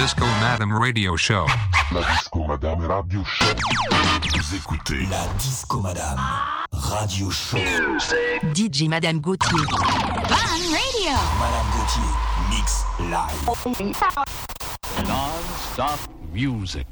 Disco Madame Radio Show. La Disco Madame Radio Show. Vous écoutez La Disco Madame Radio Show. DJ Madame Gauthier. Fun Radio. Madame Gauthier, mix live. Non-stop music.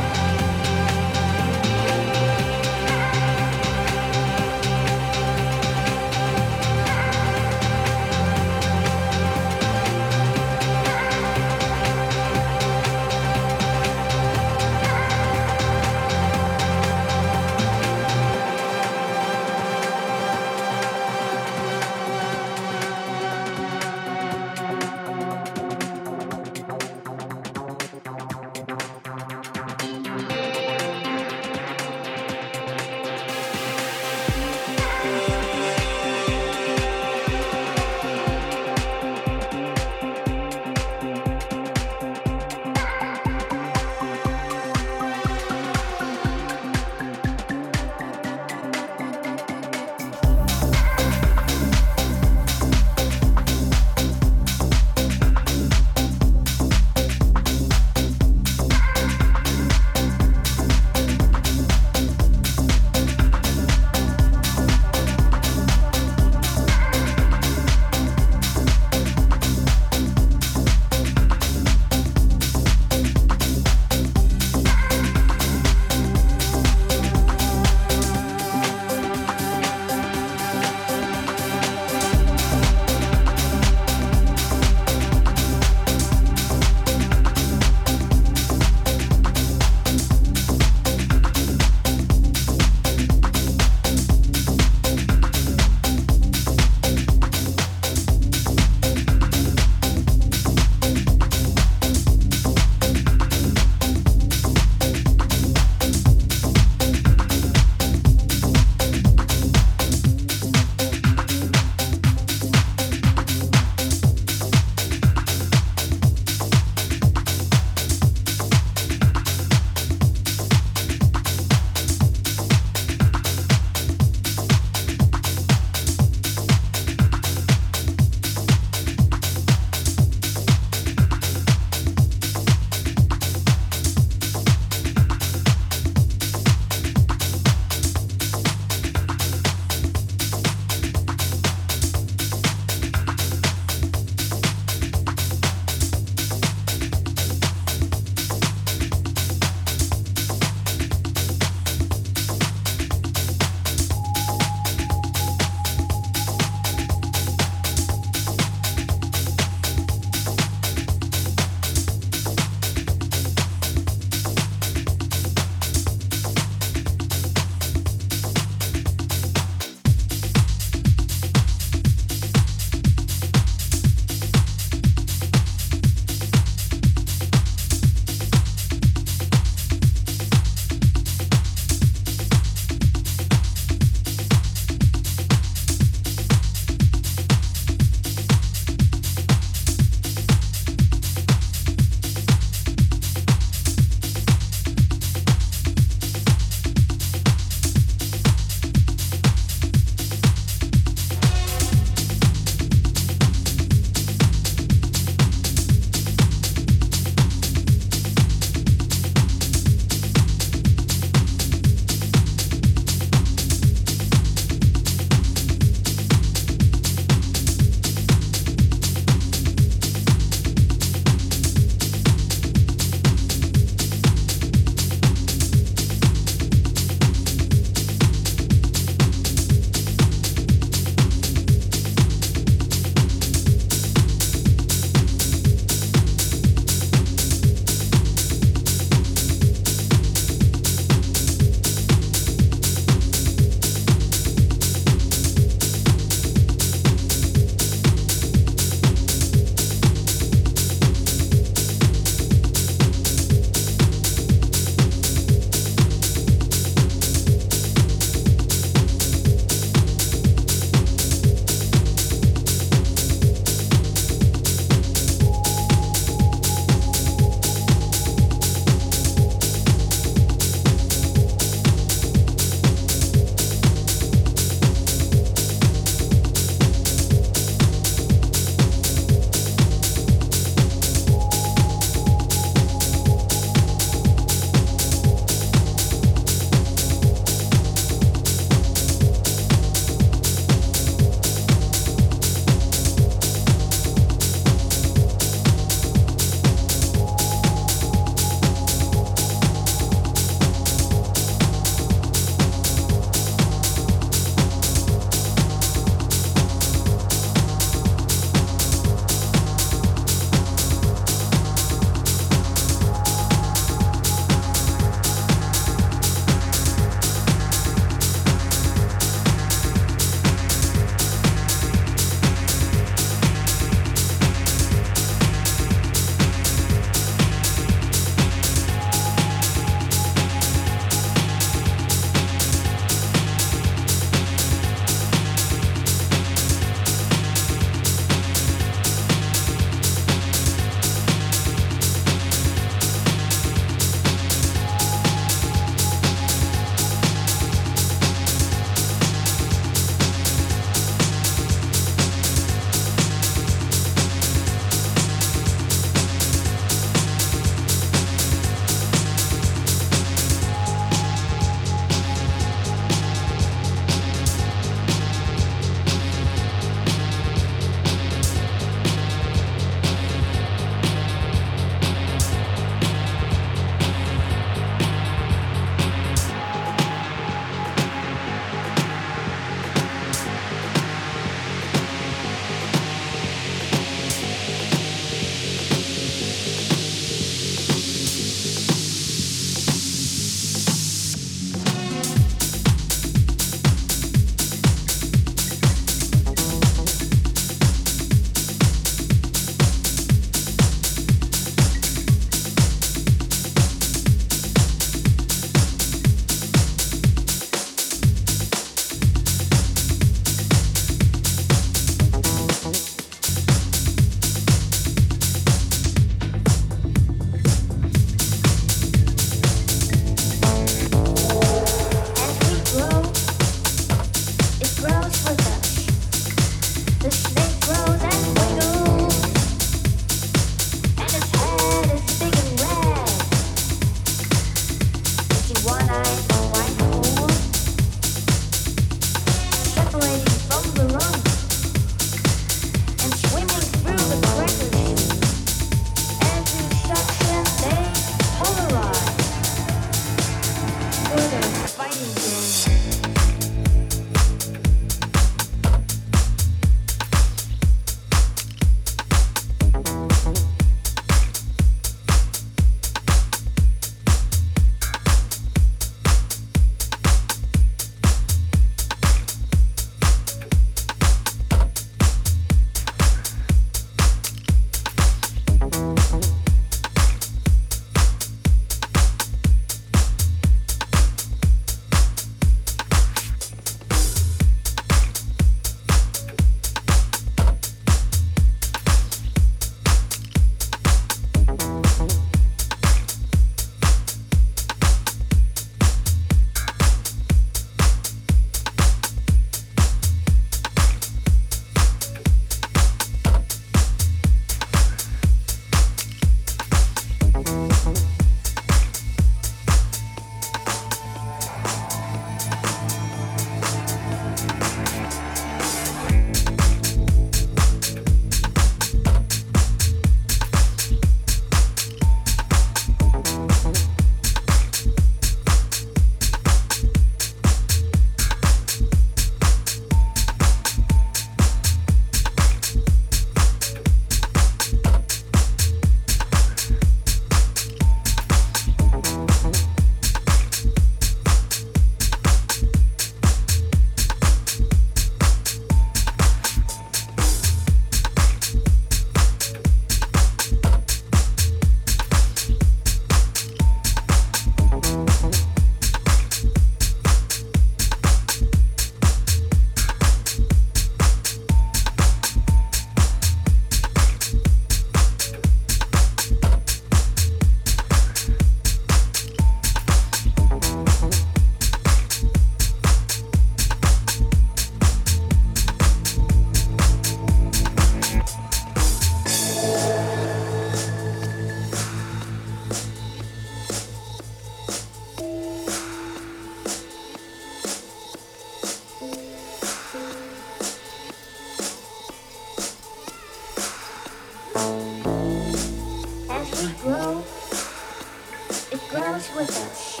Grows with us.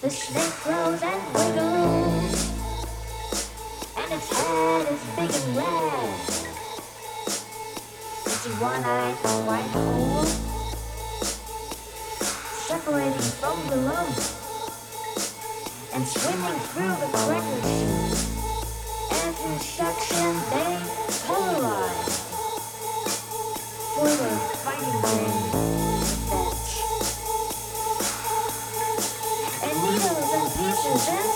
The snake grows and wiggles, and its head is big and red. It's a one-eyed white hole, separating from the lump, and swimming through the crevice. And through suction they polarize for the fighting game and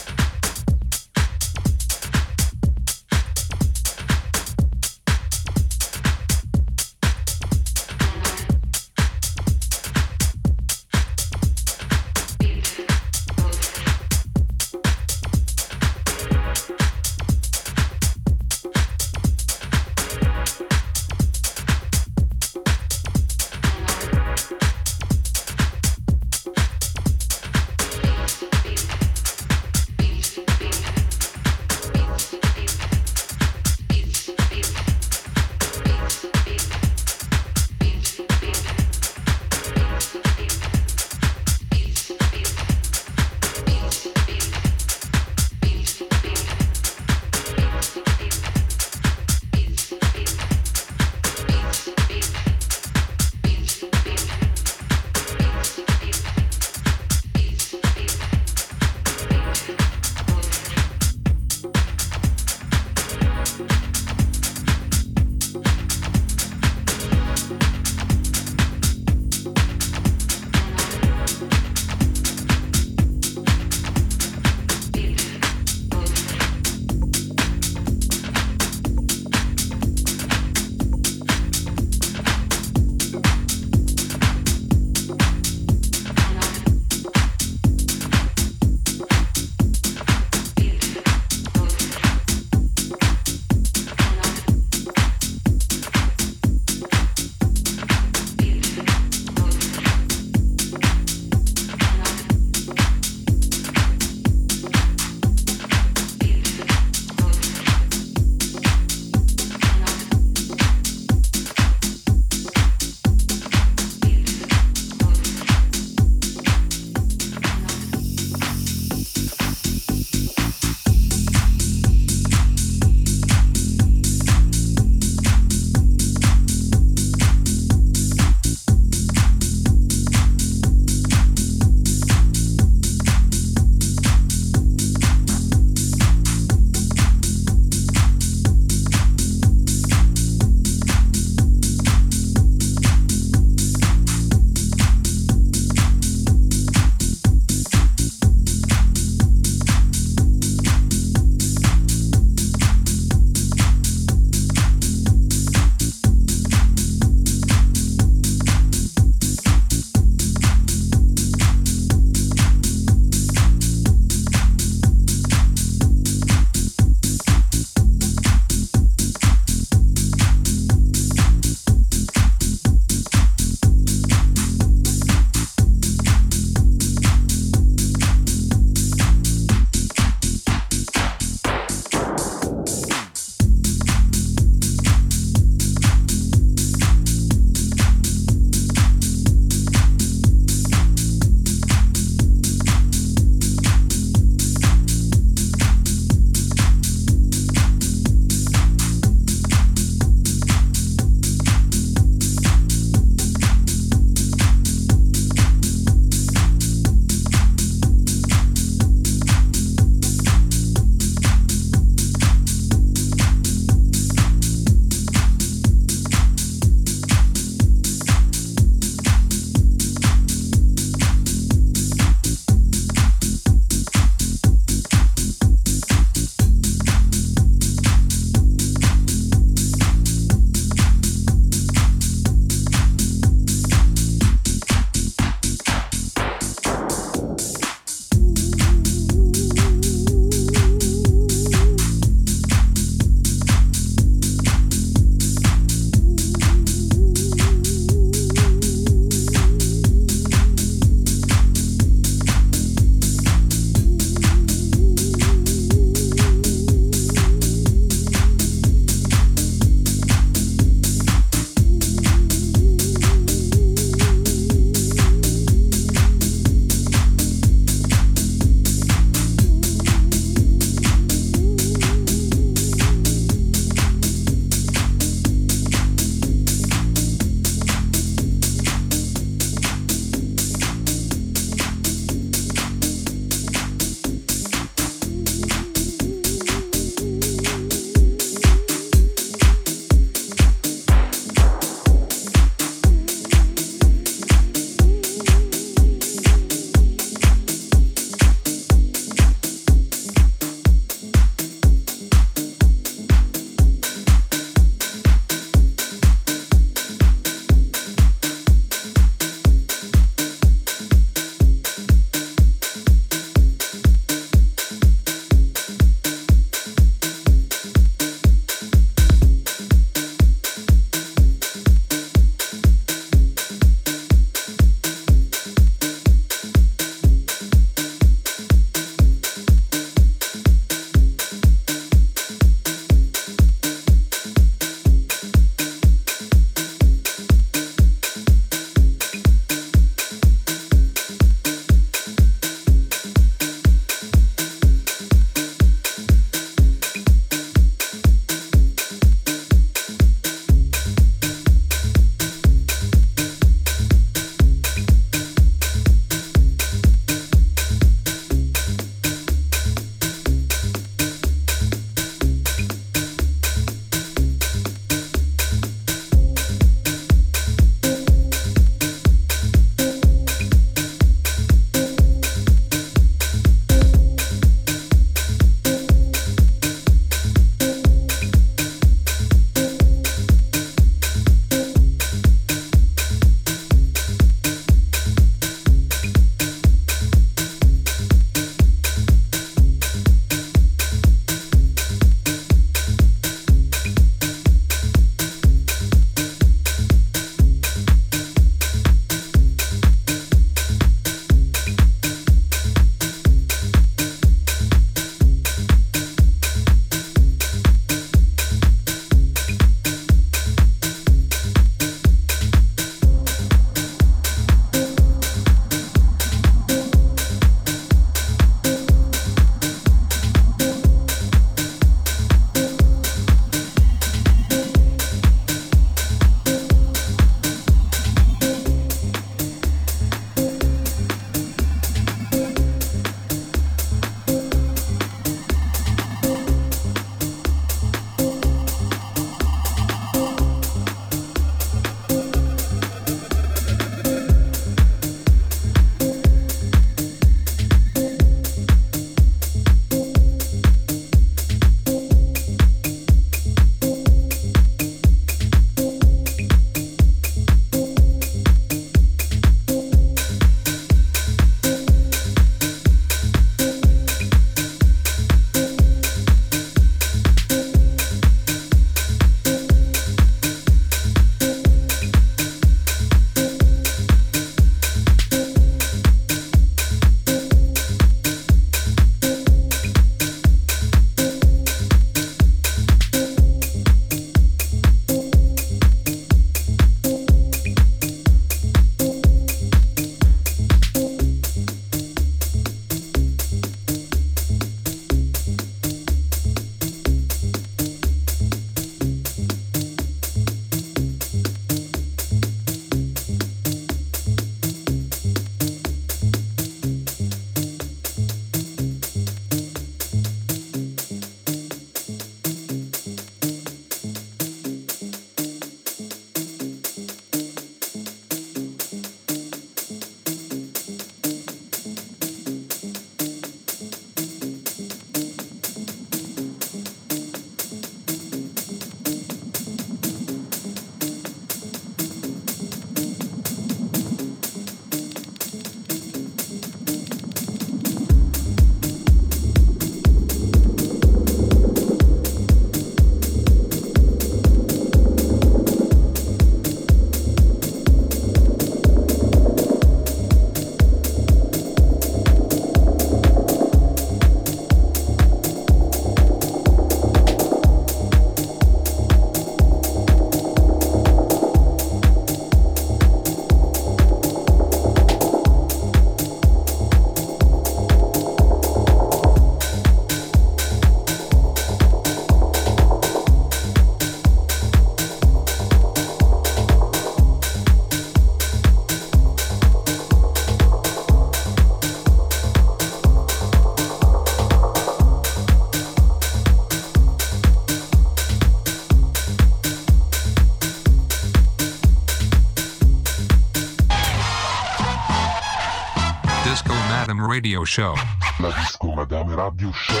Radio Show. La Disco Madame Radio Show.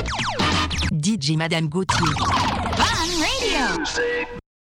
DJ Madame Gauthier. Fun Radio.